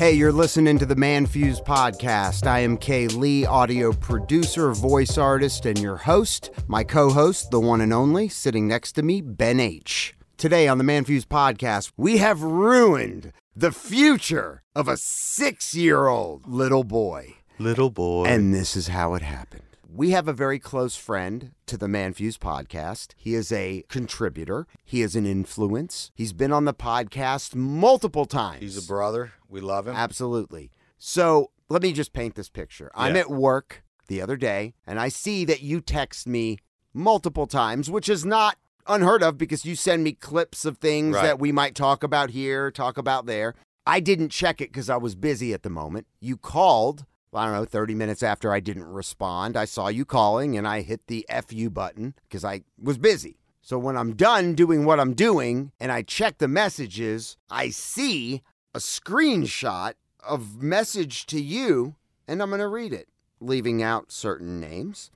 Hey, you're listening to the Man Fuse podcast. I am Kay Lee, audio producer, voice artist, and your host. My co host, the one and only, sitting next to me, Ben H. Today on the Man Fuse podcast, we have ruined the future of a six year old little boy. Little boy. And this is how it happened. We have a very close friend to the Man Fuse podcast. He is a contributor, he is an influence. He's been on the podcast multiple times. He's a brother. We love him. Absolutely. So let me just paint this picture. I'm at work the other day and I see that you text me multiple times, which is not unheard of because you send me clips of things Right. that we might talk about here, talk about there. I didn't check it because I was busy at the moment. You called, I don't know, 30 minutes after I didn't respond. I saw you calling and I hit the FU button because I was busy. So when I'm done doing what I'm doing and I check the messages, I see a screenshot of message to you and I'm going to read it, leaving out certain names.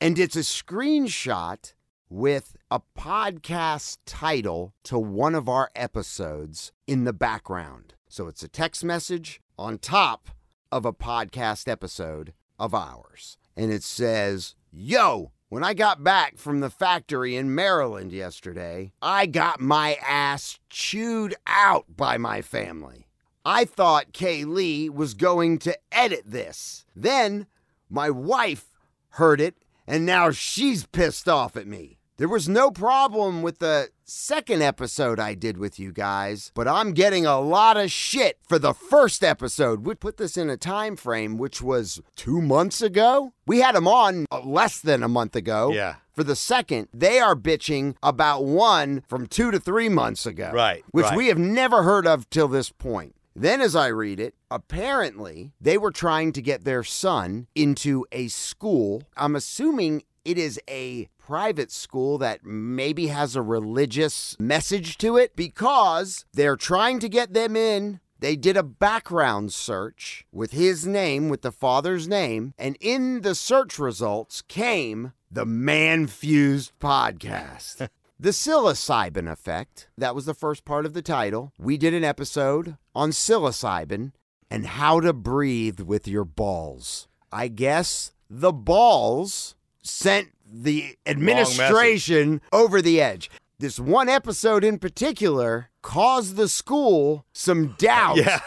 And it's a screenshot with a podcast title to one of our episodes in the background. So it's a text message on top of a podcast episode of ours. And it says, Yo, when I got back from the factory in Maryland yesterday, I got my ass chewed out by my family. I thought Kay Lee was going to edit this. Then my wife heard it, and now she's pissed off at me. There was no problem with the second episode I did with you guys, but I'm getting a lot of shit for the first episode. We put this in a time frame which was 2 months ago. We had them on uh, less than a month ago. Yeah. For the second, they are bitching about one from 2 to 3 months ago. Right, Which right. we have never heard of till this point. Then, as I read it, apparently they were trying to get their son into a school. I'm assuming it is a private school that maybe has a religious message to it because they're trying to get them in. They did a background search with his name, with the father's name, and in the search results came the ManFUzed podcast. The psilocybin effect, that was the first part of the title. We did an episode on psilocybin and how to breathe with your balls. I guess the balls sent the administration over the edge. This one episode in particular caused the school some doubt Yeah.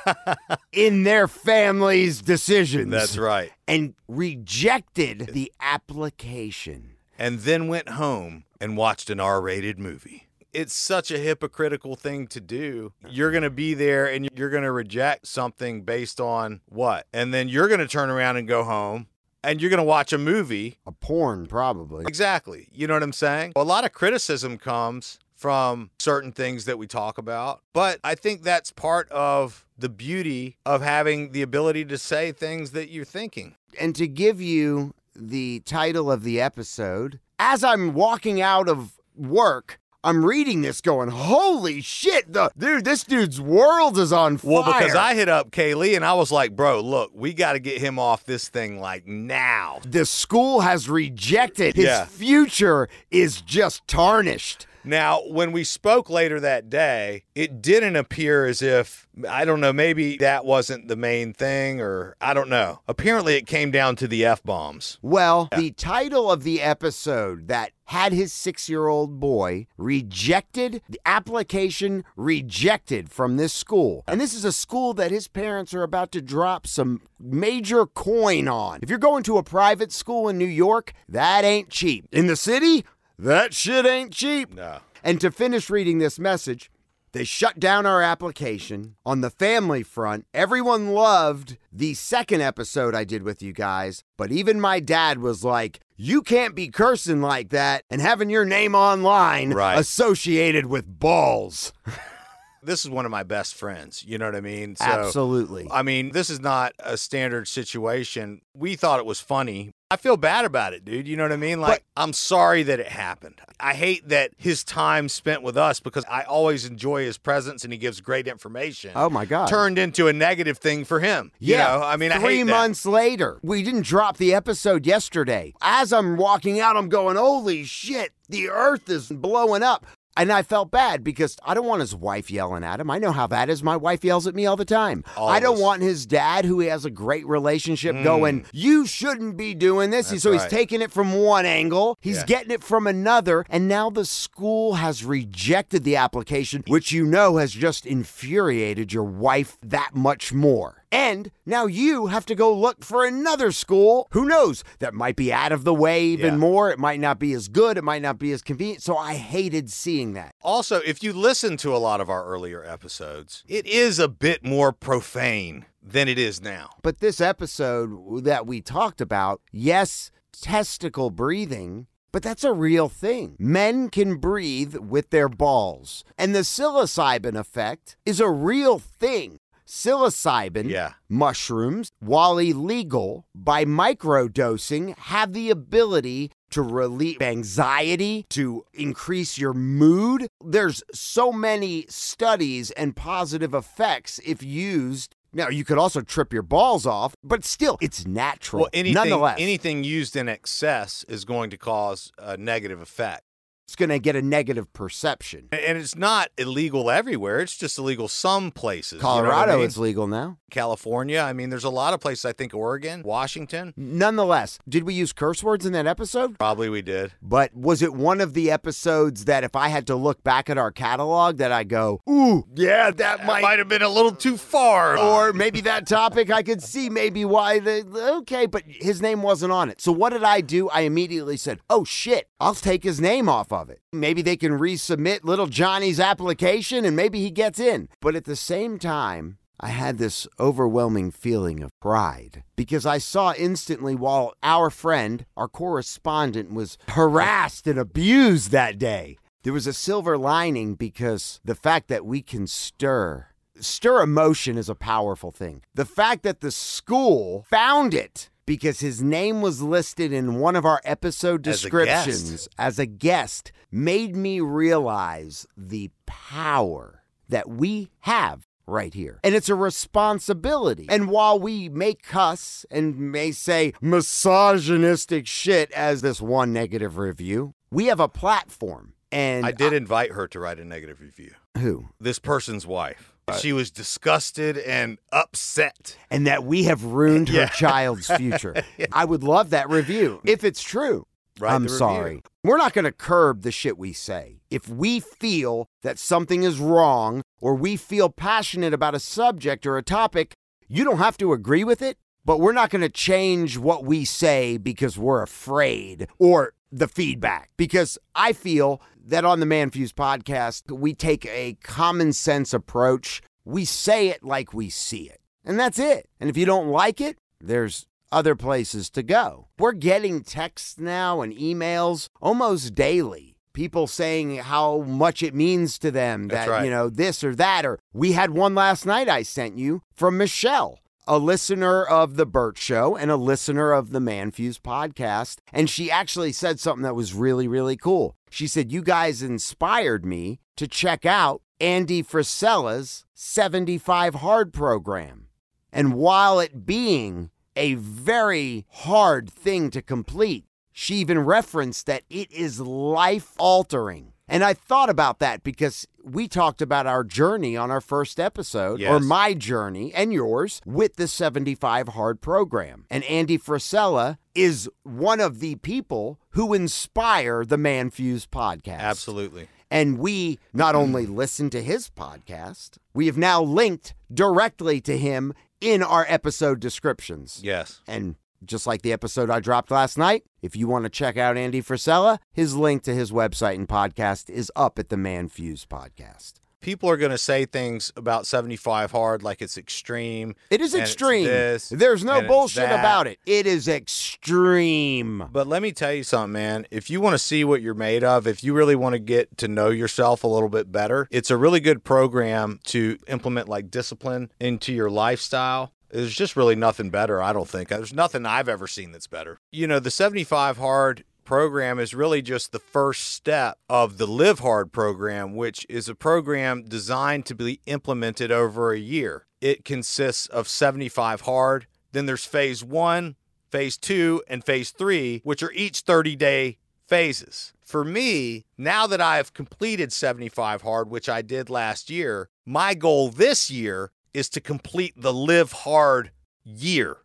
in their family's decisions. That's right. And rejected the application. And then went home and watched an R rated movie. It's such a hypocritical thing to do. You're going to be there and you're going to reject something based on what? And then you're going to turn around and go home and you're going to watch a movie. A porn, probably. Exactly. You know what I'm saying? A lot of criticism comes from certain things that we talk about, but I think that's part of the beauty of having the ability to say things that you're thinking. And to give you the title of the episode, as I'm walking out of work, I'm reading this going, holy shit, the dude, this dude's world is on fire. Well, because I hit up Kaylee and I was like, bro, look, we got to get him off this thing like now. the school has rejected. His Yeah. future is just tarnished. Now, when we spoke later that day, it didn't appear as if, I don't know, maybe that wasn't the main thing or I don't know. Apparently, it came down to the F bombs. Well, the title of the episode that had his six year old boy rejected, the application rejected from this school. And this is a school that his parents are about to drop some major coin on. If you're going to a private school in New York, that ain't cheap. In the city, that shit ain't cheap. No. And to finish reading this message, They shut down our application. On the family front, everyone loved the second episode I did with you guys, but even my dad was like, you can't be cursing like that and having your name online Right. associated with balls. This is one of my best friends. You know what I mean? So, Absolutely. I mean, this is not a standard situation. We thought it was funny. I feel bad about it, dude. You know what I mean? Like, I'm sorry that it happened. I hate that his time spent with us because I always enjoy his presence and he gives great information. Oh my God. Turned into a negative thing for him. You know, I mean, I three that. months later, we didn't drop the episode yesterday. As I'm walking out, I'm going, "Holy shit! The Earth is blowing up." And I felt bad because I don't want his wife yelling at him. I know how that is. My wife yells at me all the time. All I don't want his dad, who he has a great relationship, hmm. going, You shouldn't be doing this. That's so he's taking it from one angle, he's Yeah. getting it from another. And now the school has rejected the application, which you know has just infuriated your wife that much more. And now you have to go look for another school. Who knows? That might be out of the way even Yeah. more. It might not be as good. It might not be as convenient. So I hated seeing that. Also, if you listen to a lot of our earlier episodes, it is a bit more profane than it is now. But this episode that we talked about, yes, testicle breathing. But that's a real thing. Men can breathe with their balls. And the psilocybin effect is a real thing. Psilocybin Yeah. mushrooms, while illegal, by microdosing, have the ability to relieve anxiety, to increase your mood. There's so many studies and positive effects if used. Now, you could also trip your balls off, but still, it's natural. Well, anything Nonetheless, anything used in excess is going to cause a negative effect. It's going to get a negative perception. And it's not illegal everywhere. It's just illegal some places. you know I Colorado, mean? it's legal now. California. I mean, there's a lot of places. I think Oregon, Washington. Nonetheless, did we use curse words in that episode? Probably we did. But was it one of the episodes that if I had to look back at our catalog that I go, ooh, yeah, that Might, might have been a little too far. or maybe that topic I could see maybe why the okay, but his name wasn't on it. So what did I do? I immediately said, "Oh shit, I'll take his name off of it. Maybe they can resubmit little Johnny's application and maybe he gets in." But at the same time, I had this overwhelming feeling of pride because I saw instantly while our friend, our correspondent was harassed and abused that day. There was a silver lining because the fact that we can stir stir emotion is a powerful thing. The fact that the school found it because his name was listed in one of our episode As a guest. descriptions as a guest made me realize the power that we have right here. And it's a responsibility. And while we may cuss and may say misogynistic shit as this one negative review, we have a platform. And I did invite her to write a negative review. who? This person's wife. She was disgusted and upset. and that we have ruined her child's future. I would love that review if it's true. Write I'm sorry. We're not going to curb the shit we say. If we feel that something is wrong or we feel passionate about a subject or a topic, you don't have to agree with it, but we're not going to change what we say because we're afraid or the feedback. Because I feel that on the Man Fuse podcast, we take a common sense approach. We say it like we see it. And that's it. And if you don't like it, there's other places to go. We're getting texts now and emails almost daily. People saying how much it means to them that, right. you know, this or that. Or we had one last night I sent you from Michelle, a listener of The Bert Show and a listener of the Man Fuse podcast. And she actually said something that was really, really cool. She said, You guys inspired me to check out Andy Frisella's 75 Hard program. And while it being a very hard thing to complete, she even referenced that it is life altering. And I thought about that because we talked about our journey on our first episode, or my journey and yours, with the 75 Hard program. And Andy Frisella is one of the people who inspire the Man Fuse podcast. Absolutely. And we not only listen to his podcast, we have now linked directly to him in our episode descriptions. Yes. And just like the episode I dropped last night, if you want to check out Andy Frisella, his link to his website and podcast is up at the Man Fuse podcast. people are going to say things about 75 hard like it's extreme. It is extreme. this, There's no bullshit about it. It is extreme. But let me tell you something, man. If you want to see what you're made of, if you really want to get to know yourself a little bit better, it's a really good program to implement like discipline into your lifestyle. There's just really nothing better, I don't think. There's nothing I've ever seen that's better. You know, the 75 Hard program is really just the first step of the Live Hard program, which is a program designed to be implemented over a year. It consists of 75 Hard, then there's phase one, phase two, and phase three, which are each 30 day phases. For me, now that I've completed 75 Hard, which I did last year, my goal this year is to complete the Live Hard year.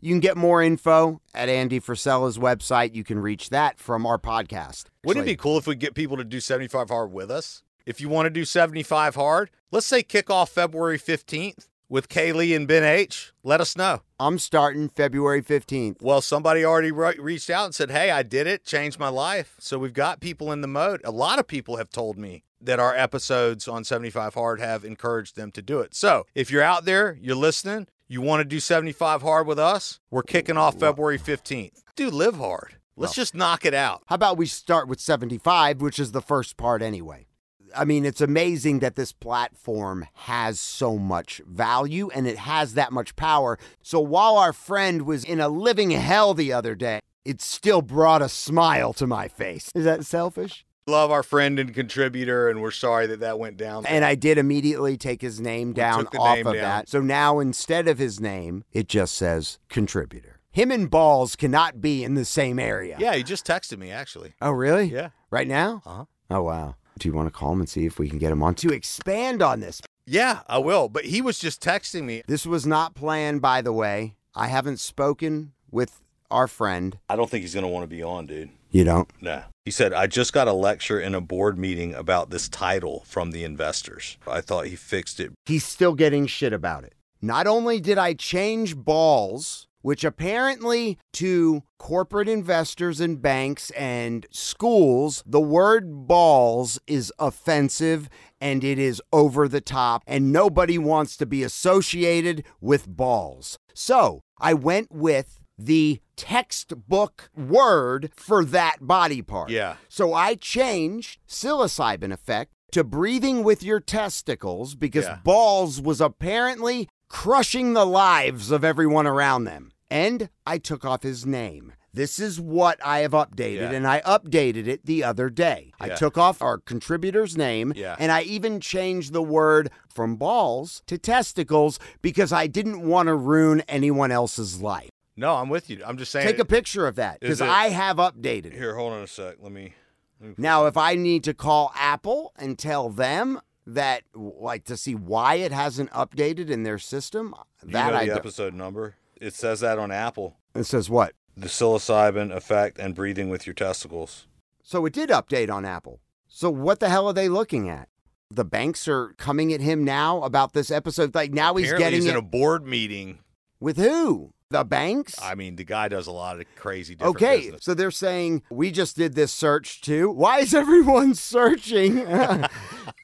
You can get more info at Andy Frisella's website. You can reach that from our podcast. Wouldn't it be cool if we get people to do 75 hard with us? If you want to do 75 hard, let's say kick off February 15th with Kaylee and Ben H. Let us know. I'm starting February 15th. Well, somebody already re- reached out and said, Hey, I did it, changed my life. So we've got people in the mode. A lot of people have told me that our episodes on 75 Hard have encouraged them to do it. So if you're out there, you're listening, you want to do 75 Hard with us, we're kicking off February 15th. Do live hard. Let's just knock it out. How about we start with 75, which is the first part anyway? I mean, it's amazing that this platform has so much value and it has that much power. So while our friend was in a living hell the other day, it still brought a smile to my face. Is that selfish? Love our friend and contributor, and we're sorry that that went down. And I did immediately take his name down off name of down. that. So now instead of his name, it just says contributor. Him and Balls cannot be in the same area. yeah, he just texted me actually. Oh, really? Yeah. Right now? Uh-huh. Oh, wow. Do you want to call him and see if we can get him on to expand on this? Yeah, I will. But he was just texting me. This was not planned, by the way. I haven't spoken with our friend. I don't think he's gonna want to be on, dude. You don't? Nah. He said, I just got a lecture in a board meeting about this title from the investors. I thought he fixed it. He's still getting shit about it. Not only did I change balls, which apparently to corporate investors and banks and schools, the word balls is offensive and it is over the top, and nobody wants to be associated with balls. So I went with the textbook word for that body part. Yeah. So I changed psilocybin effect to breathing with your testicles because Yeah. balls was apparently crushing the lives of everyone around them. And I took off his name. This is what I have updated, Yeah. and I updated it the other day. I took off our contributor's name, Yeah. and I even changed the word from balls to testicles because I didn't want to ruin anyone else's life. No, I'm with you. I'm just saying. Take a picture of that because I have updated it. Here, hold on a sec. Let me. let me Now, if I need to call Apple and tell them that, like, to see why it hasn't updated in their system, you that know I the don't. episode number. It says that on Apple. It says what? The psilocybin effect and breathing with your testicles. So it did update on Apple. So what the hell are they looking at? The banks are coming at him now about this episode. Like now he's Apparently getting he's it in a board meeting. with who? The banks? I mean, the guy does a lot of crazy different Okay, business. so they're saying we just did this search too. Why is everyone searching uh,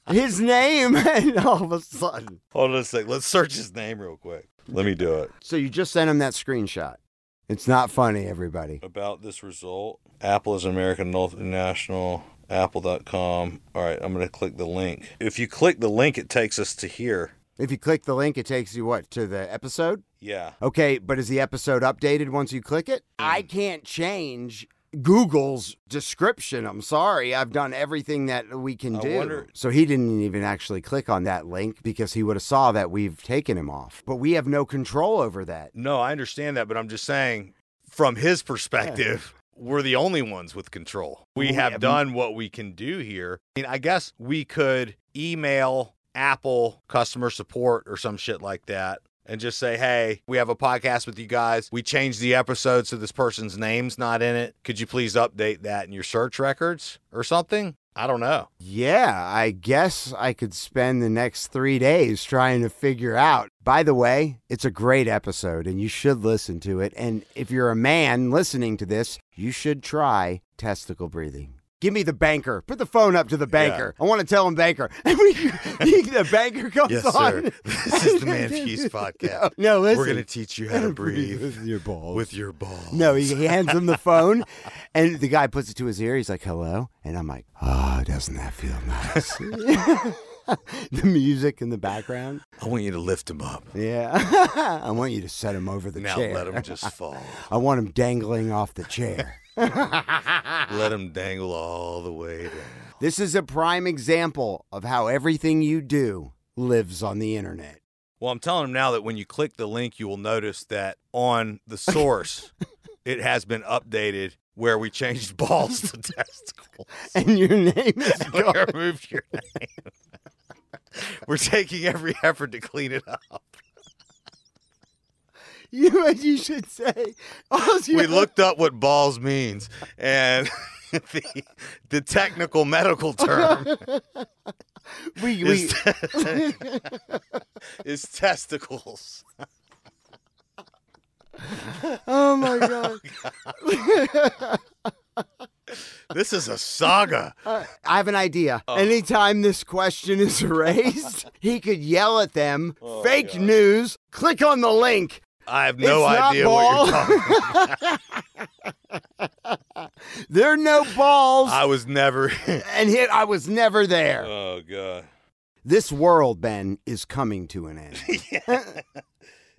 his name? And all of a sudden, Hold on a sec. Let's search his name real quick. Let me do it. so you just sent him that screenshot. It's not funny, everybody. About this result, Apple is an American multinational. Apple.com. All right, I'm going to click the link. If you click the link, it takes us to here. If you click the link, it takes you what to the episode. Yeah. Okay, but is the episode updated once you click it? Mm. I can't change Google's description. I'm sorry. I've done everything that we can I do. wonder- So he didn't even actually click on that link because he would have saw that we've taken him off. But we have no control over that. No, I understand that, but I'm just saying, from his perspective, we're the only ones with control. We We have have- done what we can do here. I mean, I guess we could email Apple customer support or some shit like that and just say, hey, we have a podcast with you guys. We changed the episode so this person's name's not in it. Could you please update that in your search records or something? I don't know. Yeah, I guess I could spend the next three days trying to figure out. By the way, it's a great episode and you should listen to it. And if you're a man listening to this, you should try testicle breathing. Give me the banker. Put the phone up to the banker. I want to tell him banker. And we, the banker comes Yes, on. sir. This is the Man Fuse podcast. No, listen. We're going to teach you how to breathe with your balls. with your balls. No, he, hands him the phone, and the guy puts it to his ear. He's like, "Hello," and I'm like, "Oh, doesn't that feel nice?" the music in the background. I want you to lift him up. Yeah, I want you to set him over the chair. Now chair. let him just fall. I want him dangling off the chair. Let him dangle all the way down. this is a prime example of how everything you do lives on the internet. Well, I'm telling him now that when you click the link, you will notice that on the source, it has been updated where we changed balls to testicles. And your name is we gone. removed your name. We're taking every effort to clean it up. You, you should say. Oh, We looked up what balls means, and the, the technical medical term We, we, is, is testicles. oh my god. This is a saga. Uh, I have an idea. Oh. Anytime this question is raised, he could yell at them, Oh, fake God. news, click on the link. I have no It's idea what you're talking about. There are no balls. I was never. and hit, I was never there. oh god, This world, Ben, is coming to an end. it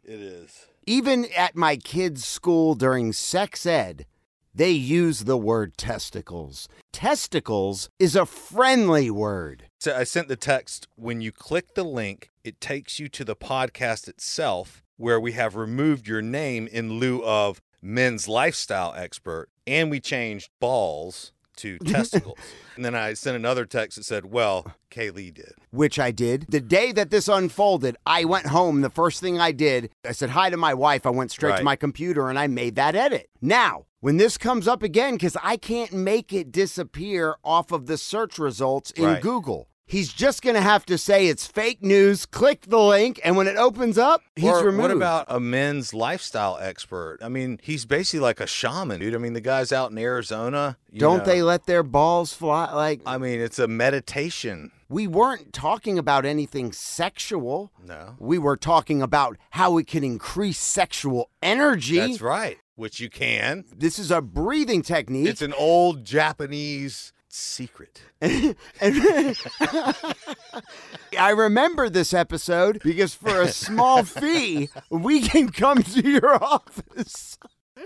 is. Even at my kids' school during sex ed, they use the word testicles. Testicles is a friendly word. So I sent the text. When you click the link, it takes you to the podcast itself, where we have removed your name in lieu of men's lifestyle expert, and we changed balls to testicles. and then I sent another text that said, "Well, Kaylee did." which I did. The day that this unfolded, I went home. The first thing I did, I said hi to my wife. I went straight to my computer and I made that edit. Now, when this comes up again, because I can't make it disappear off of the search results in Right. Google. He's just going to have to say it's fake news, click the link, and when it opens up, he's or removed. What about a men's lifestyle expert? I mean, he's basically like a shaman, dude. I mean, the guy's out in Arizona. you Don't know. they let their balls fly? Like, I mean, it's a meditation. we weren't talking about anything sexual. No. We were talking about how we can increase sexual energy. That's right. Which you can. This is a breathing technique. It's an old Japanese secret. And- I remember this episode because for a small fee, we can come to your office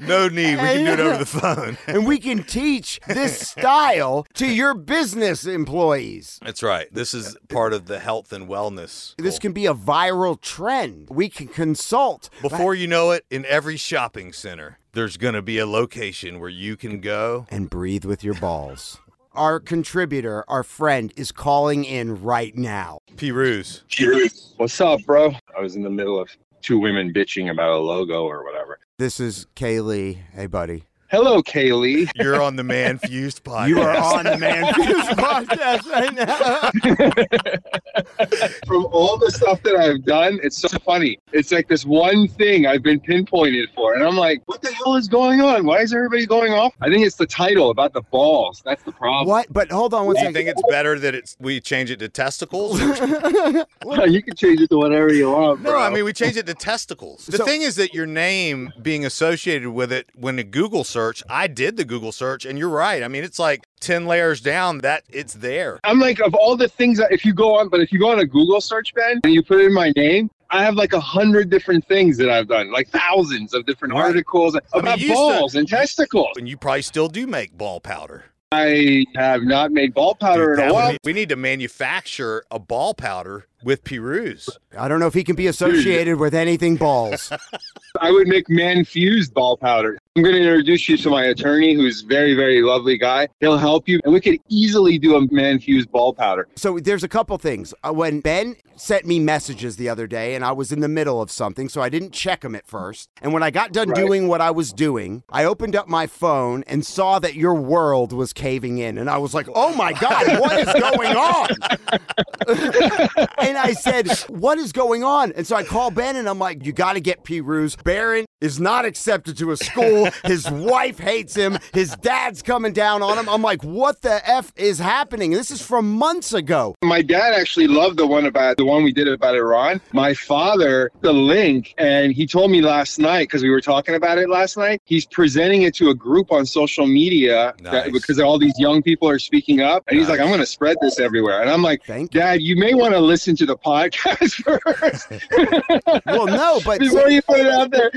No need. We can do it over the phone. and we can teach this style to your business employees. That's right. This is part of the health and wellness. This can be a viral trend. We can consult. Before you know it, in every shopping center, there's going to be a location where you can go. and breathe with your balls. Our contributor, our friend, is calling in right now. Pirooz. P. Ruse. What's up, bro? I was in the middle of two women bitching about a logo or whatever. This is Kaylee. Hey, buddy. Hello, Kaylee. You're on the ManFUzed podcast. You are on the ManFUzed podcast right now. From all the stuff that I've done, it's so funny. It's like this one thing I've been pinpointed for. And I'm like, what the hell is going on? Why is everybody going off? I think it's the title about the balls. That's the problem. What? But hold on one Do you think it's better that it's we change it to testicles? you can change it to whatever you want, No, bro. I mean we change it to testicles. The So- thing is that your name being associated with it when a Google search, I did the Google search, and you're right. I mean, it's like ten layers down that it's there. I'm like, of all the things that if you go on, but if you go on a Google search, Ben, and you put in my name, I have like a hundred different things that I've done, like thousands of different Right. articles about you used to- balls and testicles. And you probably still do make ball powder. I have not made ball powder Dude, in a while. we need to manufacture a ball powder with Pirooz. I don't know if he can be associated with anything balls. I would make man fused ball powder. I'm going to introduce you to my attorney, who's very, very lovely guy. He'll help you, and we could easily do a man fused ball powder. So there's a couple things. Uh, when Ben sent me messages the other day, and I was in the middle of something, so I didn't check them at first. And when I got done Right. doing what I was doing, I opened up my phone and saw that your world was caving in, and I was like, "Oh my God, what is going on?" and I said, What is going on? And so I call Ben and I'm like, You got to get Pirooz. Barron is not accepted to a school. His wife hates him. His dad's coming down on him. I'm like, What the F is happening? This is from months ago. My dad actually loved the one about the one we did about Iran. My father, the link, and he told me last night because we were talking about it last night. He's presenting it to a group on social media that, because all these young people are speaking up, and he's like, "I'm going to spread this everywhere." And I'm like, Thank "Dad, you may want to listen to the podcast first Well, no, but before you put it out there."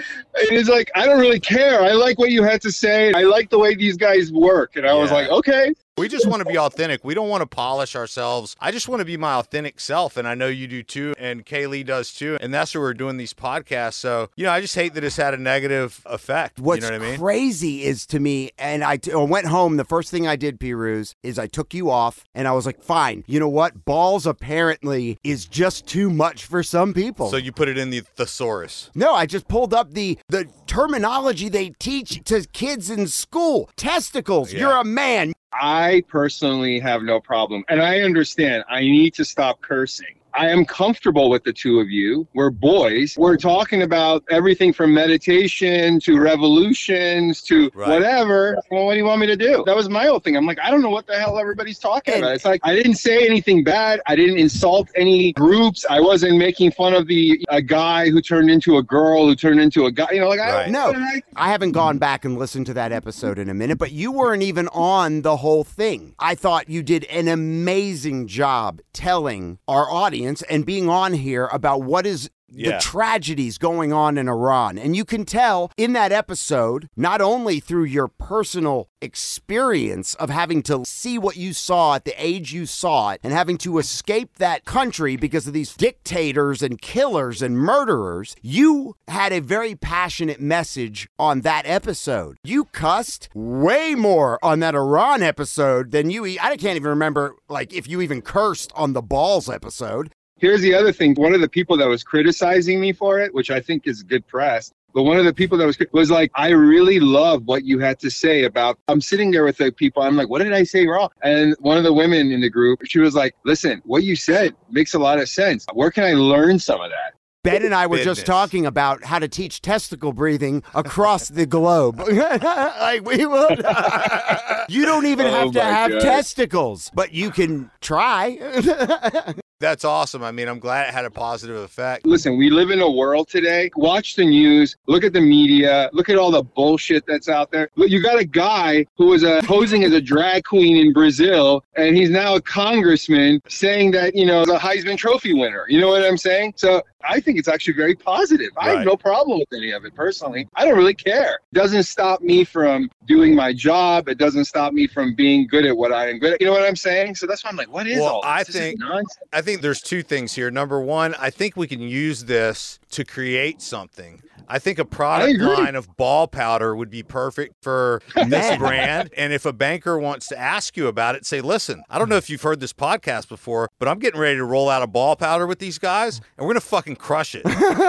He's like, "I don't really care. I like what you had to say. I like the way these guys work." And I was like, "Okay." We just want to be authentic. We don't want to polish ourselves. I just want to be my authentic self. And I know you do too. And Kaylee does too. And that's why we're doing these podcasts. So, you know, I just hate that it's had a negative effect. What's you know what I mean? crazy is to me, and I, t- I went home. The first thing I did, Pirooz, is I took you off, and I was like, "Fine, you know what? Balls apparently is just too much for some people." So you put it in the thesaurus. no, I just pulled up the the terminology they teach to kids in school. Testicles. Yeah. You're a man. I personally have no problem. And I understand I need to stop cursing. I am comfortable with the two of you. We're boys. We're talking about everything from meditation to revolutions to Right. whatever. Well, what do you want me to do? That was my whole thing. I'm like, I don't know what the hell everybody's talking And- about. It's like I didn't say anything bad. I didn't insult any groups. I wasn't making fun of the a guy who turned into a girl who turned into a guy. You know, like I No. I, I haven't gone back and listened to that episode in a minute, but you weren't even on the whole thing. I thought you did an amazing job telling our audience and being on here about what is Yeah. the tragedies going on in Iran. And you can tell in that episode, not only through your personal experience of having to see what you saw at the age you saw it and having to escape that country because of these dictators and killers and murderers, you had a very passionate message on that episode. You cussed way more on that Iran episode than you, I can't even remember, like, if you even cursed on the balls episode. Here's the other thing. One of the people that was criticizing me for it, which I think is good press, but one of the people that was was like, I really love what you had to say about. I'm sitting there with the people. I'm like, what did I say wrong? And one of the women in the group, she was like, listen, what you said makes a lot of sense. Where can I learn some of that? Ben and I were Business. just talking about how to teach testicle breathing across the globe. like we will. you don't even Oh have to have God. testicles, but you can try. That's awesome. I mean, I'm glad it had a positive effect. Listen, we live in a world today. Watch the news, look at the media, look at all the bullshit that's out there. You got a guy who was uh, posing as a drag queen in Brazil, and he's now a congressman saying that, you know, a Heisman Trophy winner. You know what I'm saying? So I think it's actually very positive. I Right. have no problem with any of it personally. I don't really care. It doesn't stop me from doing my job. It doesn't stop me from being good at what I am good at. You know what I'm saying? So that's why I'm like, what is Well, all this? I This is think- nonsense. I think there's two things here. Number one, I think we can use this to create something. I think a product line of ball powder would be perfect for this brand. And if a banker wants to ask you about it, say, listen, I don't know if you've heard this podcast before, but I'm getting ready to roll out a ball powder with these guys, and we're going to fucking crush it.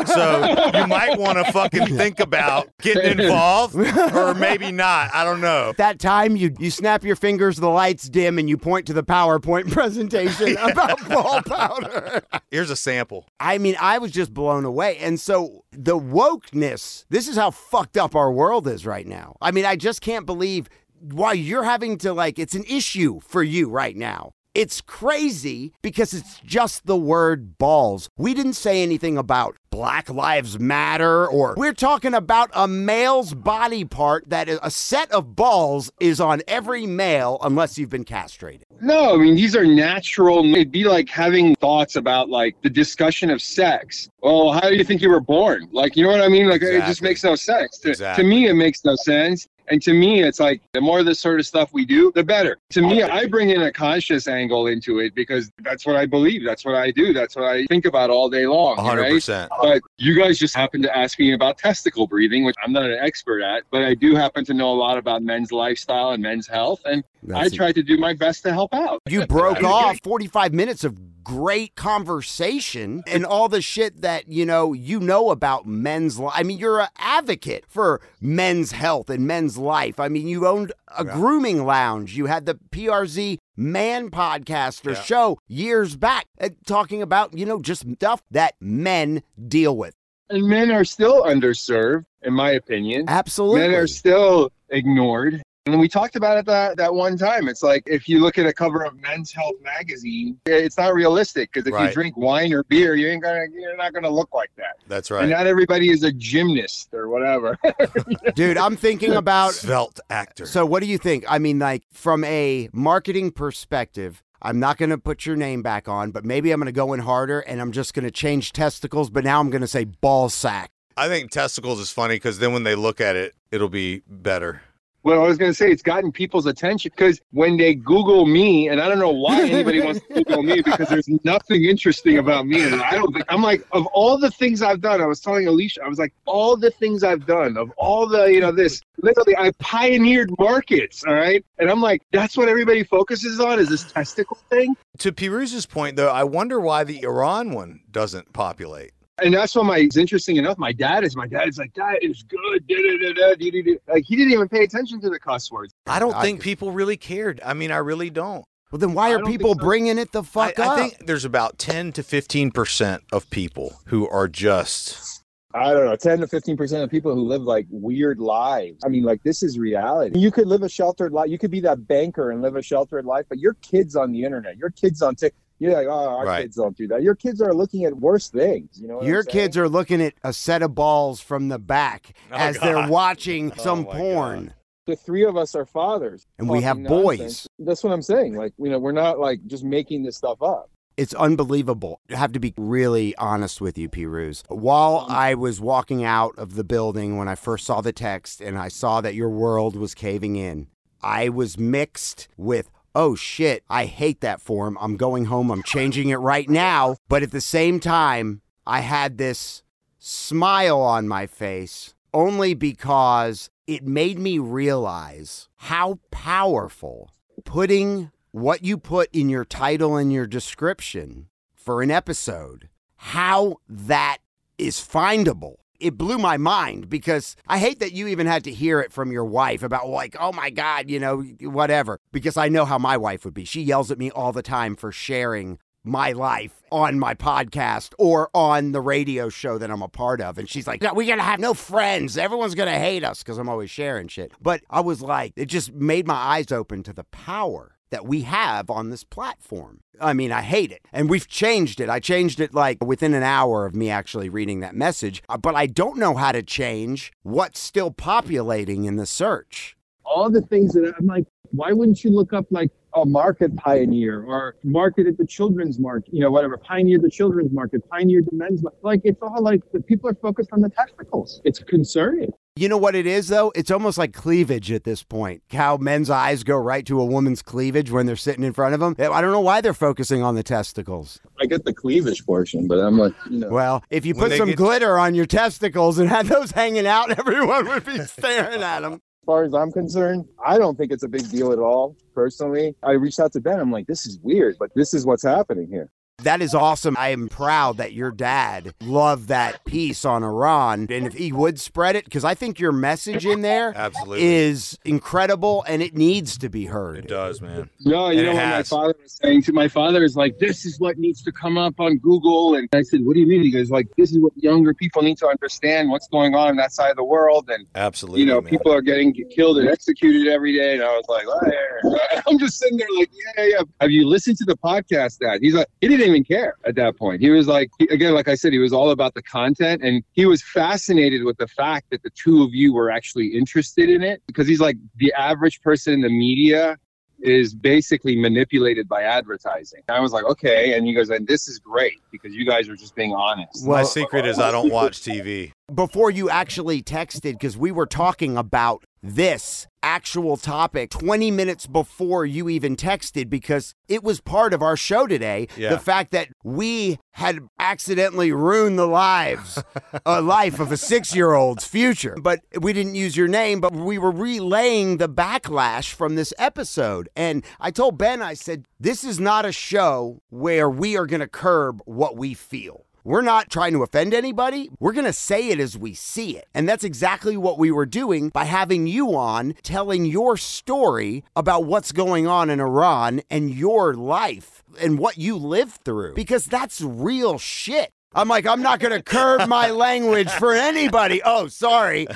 So you might want to fucking think about getting involved or maybe not. I don't know. that time you you snap your fingers, the lights dim, and you point to the PowerPoint presentation about ball powder. Here's a sample. I mean, I was just blown away. And so the wokeness, this is how fucked up our world is right now. I mean, I just can't believe why you're having to like it's an issue for you right now. It's crazy because it's just the word balls. We didn't say anything about Black Lives Matter or we're talking about a male's body part that a set of balls is on every male unless you've been castrated. No, I mean these are natural. It'd be like having thoughts about like the discussion of sex. Well, how do you think you were born? Like, you know what I mean? Like, it just makes no sense. To, Exactly. to me, it makes no sense. And to me, it's like the more of this sort of stuff we do, the better. To me, I bring in a conscious angle into it because that's what I believe. That's what I do. That's what I think about all day long. right? 100%. But you guys just happen to ask me about testicle breathing, which I'm not an expert at, but I do happen to know a lot about men's lifestyle and men's health. And I try to do my best to help out. You broke off 45 minutes of great conversation and all the shit that, you know, you know about men's life. I mean, you're an advocate for men's health and men's life. I mean, you owned a grooming lounge. You had the PRZ man podcast or Yeah. show years back uh, talking about, you know, just stuff that men deal with. And men are still underserved, in my opinion. Absolutely. Men are still ignored. And we talked about it that, that one time. It's like if you look at a cover of Men's Health magazine, it's not realistic because if Right. you drink wine or beer, you ain't gonna you're not gonna look like that. That's And right. not everybody is a gymnast or whatever. Dude, I'm thinking about Svelte actor. So, what do you think? I mean, like, from a marketing perspective, I'm not going to put your name back on, but maybe I'm going to go in harder and I'm just going to change testicles, but now I'm going to say ball sack. I think testicles is funny because then when they look at it, it'll be better. Well, I was going to say it's gotten people's attention because when they Google me, and I don't know why anybody wants to Google me because there's nothing interesting about me, and I don't think I'm like of all the things I've done. I was telling Alicia, I was like, all the things I've done, of all the you know this, literally, I pioneered markets, all right, and I'm like, that's what everybody focuses on is this testicle thing, To Pirooz's point, though, I wonder why the Iran one doesn't populate. And that's what my. It's interesting enough. My dad is my dad is like that is good, da, da, da, da, dee, dee, dee." like he didn't even pay attention to the cuss words. I don't I- think people really cared. I mean, I really don't. Well, then why are people so. bringing it the fuck I, up? I think there's about 10 to 15% of people who are just. I don't know, 10 to 15% of people who live like weird lives. I mean, like, this is reality. You could live a sheltered life. You could be that banker and live a sheltered life, but your kids on the internet, your kids on TikTok, you're like, oh, our Right. kids don't do that. Your kids are looking at worse things. You know what Your I'm kids are looking at a set of balls from the back Oh, as they're watching Oh, some my porn. The three of us are fathers. And we have talking boys. nonsense. That's what I'm saying. Like, you know, we're not like just making this stuff up. It's unbelievable. I have to be really honest with you, Pirooz. While mm-hmm. I was walking out of the building when I first saw the text and I saw that your world was caving in, I was mixed with, oh shit, I hate that form. I'm going home. I'm changing it right now. But at the same time, I had this smile on my face only because it made me realize how powerful putting what you put in your title and your description for an episode, how that is findable. It blew my mind because I hate that you even had to hear it from your wife about, like, oh my God, you know, whatever. Because I know how my wife would be. She yells at me all the time for sharing my life on my podcast or on the radio show that I'm a part of. And she's like, no, we're going to have no friends. Everyone's going to hate us because I'm always sharing shit. But I was like, it just made my eyes open to the power that we have on this platform. I mean, I hate it. And we've changed it. I changed it like within an hour of me actually reading that message. Uh, But I don't know how to change what's still populating in the search. all the things that I'm like, why wouldn't you look up like a market pioneer or market at the children's market, you know, whatever, pioneer the children's market, pioneer the men's market. Like it's all like the people are focused on the testicles. It's concerning. You know what it is, though? It's almost like cleavage at this point. How men's eyes go right to a woman's cleavage when they're sitting in front of them. I don't know why they're focusing on the testicles. I get the cleavage portion, but I'm like, you know, Well, if you put some get- glitter on your testicles and had those hanging out, everyone would be staring at them. as far as I'm concerned, I don't think it's a big deal at all. Personally, I reached out to Ben. I'm like, this is weird, but this is what's happening here. That is awesome. I am proud that your dad loved that piece on Iran. And if he would spread it, because I think your message in there Absolutely. is incredible and it needs to be heard. It does, man. No, you And know it what my father was saying to my father is like, this is what needs to come up on Google. And I said, what do you mean? He goes, like, this is what younger people need to understand what's going on in that side of the world. And, Absolutely. you know, man. people are getting killed and executed every day. And I was like, oh, yeah. I'm just sitting there like, yeah, yeah. Have you listened to the podcast Dad? He's like, he didn't even care at that point. He was like, again, like I said, he was all about the content. And he was fascinated with the fact that the two of you were actually interested in it because he's like, the average person in the media is basically manipulated by advertising. I was like, okay. And he goes, and this is great because you guys are just being honest. My secret is I don't watch TV. Before you actually texted, because we were talking about this actual topic 20 minutes before you even texted, because it was part of our show today. Yeah. The fact that we had accidentally ruined the lives, a uh, life of a six year old's future. But we didn't use your name, but we were relaying the backlash from this episode. And I told Ben, I said, this is not a show where we are going to curb what we feel. We're not trying to offend anybody. We're going to say it as we see it. And that's exactly what we were doing by having you on telling your story about what's going on in Iran and your life and what you lived through because that's real shit. I'm like, I'm not going to curb my language for anybody. Oh, sorry.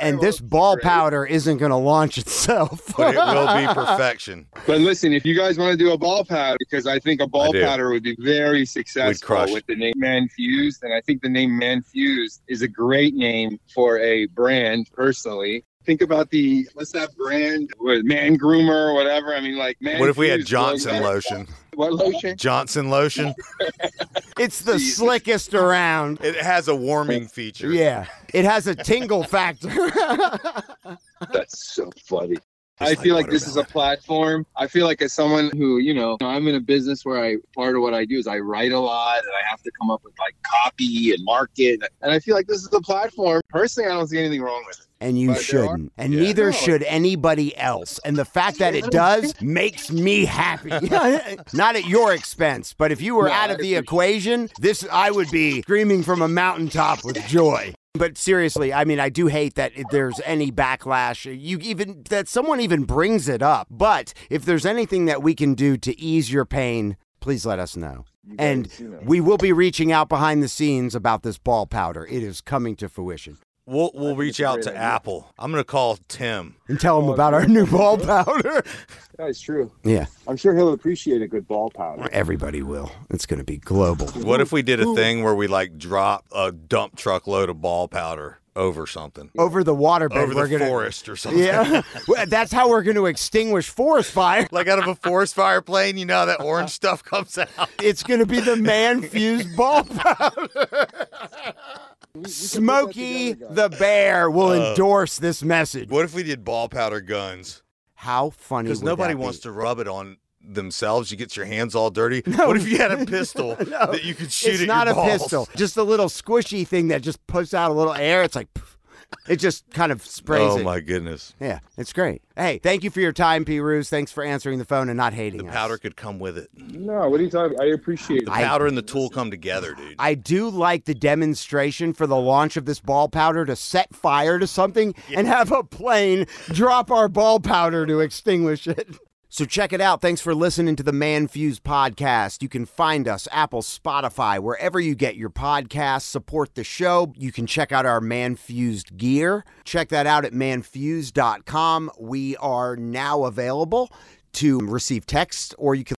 and this ball powder isn't going to launch itself. but it will be perfection. But listen, if you guys want to do a ball powder, because I think a ball powder would be very successful with the name ManFUzed, and I think the name ManFUzed is a great name for a brand. Personally, think about the what's that brand? What, Man Groomer or whatever. I mean, like Man. What if we had Johnson like- lotion? What lotion? Johnson lotion. It's the slickest around. It has a warming feature. Yeah. It has a tingle factor. That's so funny. Just I like feel like this is a platform. I feel like as someone who, you know, I'm in a business where I part of what I do is I write a lot and I have to come up with like copy and market. And I feel like this is a platform. Personally, I don't see anything wrong with it. and you But shouldn't. And Yeah. neither No. should anybody else. And the fact that it does makes me happy. Not at your expense, but if you were No, out of the equation, this I would be screaming from a mountaintop with joy. But seriously, I mean, I do hate that there's any backlash. You even that someone even brings it up. But if there's anything that we can do to ease your pain, please let us know. And we will be reaching out behind the scenes about this ball powder. It is coming to fruition. We'll we'll reach out to idea. Apple. I'm gonna call Tim. And tell him Oh, about our new ball powder. That's true. Yeah. I'm sure he'll appreciate a good ball powder. Everybody will. It's going to be global. What if we did a thing where we like drop a dump truck load of ball powder over something? Over the waterbed, Over we're the gonna, forest or something. Yeah, Well, that's how we're going to extinguish forest fire. Like out of a forest fire plane, you know how that orange stuff comes out. It's going to be the ManFUzed ball powder. Smokey the bear will Uh, endorse this message. What if we did ball powder guns? How funny? Because nobody that wants be? to rub it on themselves. You get your hands all dirty. What if you had a pistol that you could shoot It's at not your a balls? pistol, just a little squishy thing that just puts out a little air. It's like. poof. It just kind of sprays Oh it. my goodness! Yeah, it's great. Hey, thank you for your time, Pirooz. Thanks for answering the phone and not hating The us. powder could come with it. No, what are you talking? I appreciate The it. I- powder and the tool come together, dude. I do like the demonstration for the launch of this ball powder to set fire to something and have a plane drop our ball powder to extinguish it. So check it out. Thanks for listening to the ManFUzed podcast. You can find us Apple, Spotify, wherever you get your podcasts. Support the show. You can check out our ManFUzed gear. Check that out at manfuzed.com. We are now available to receive text or you can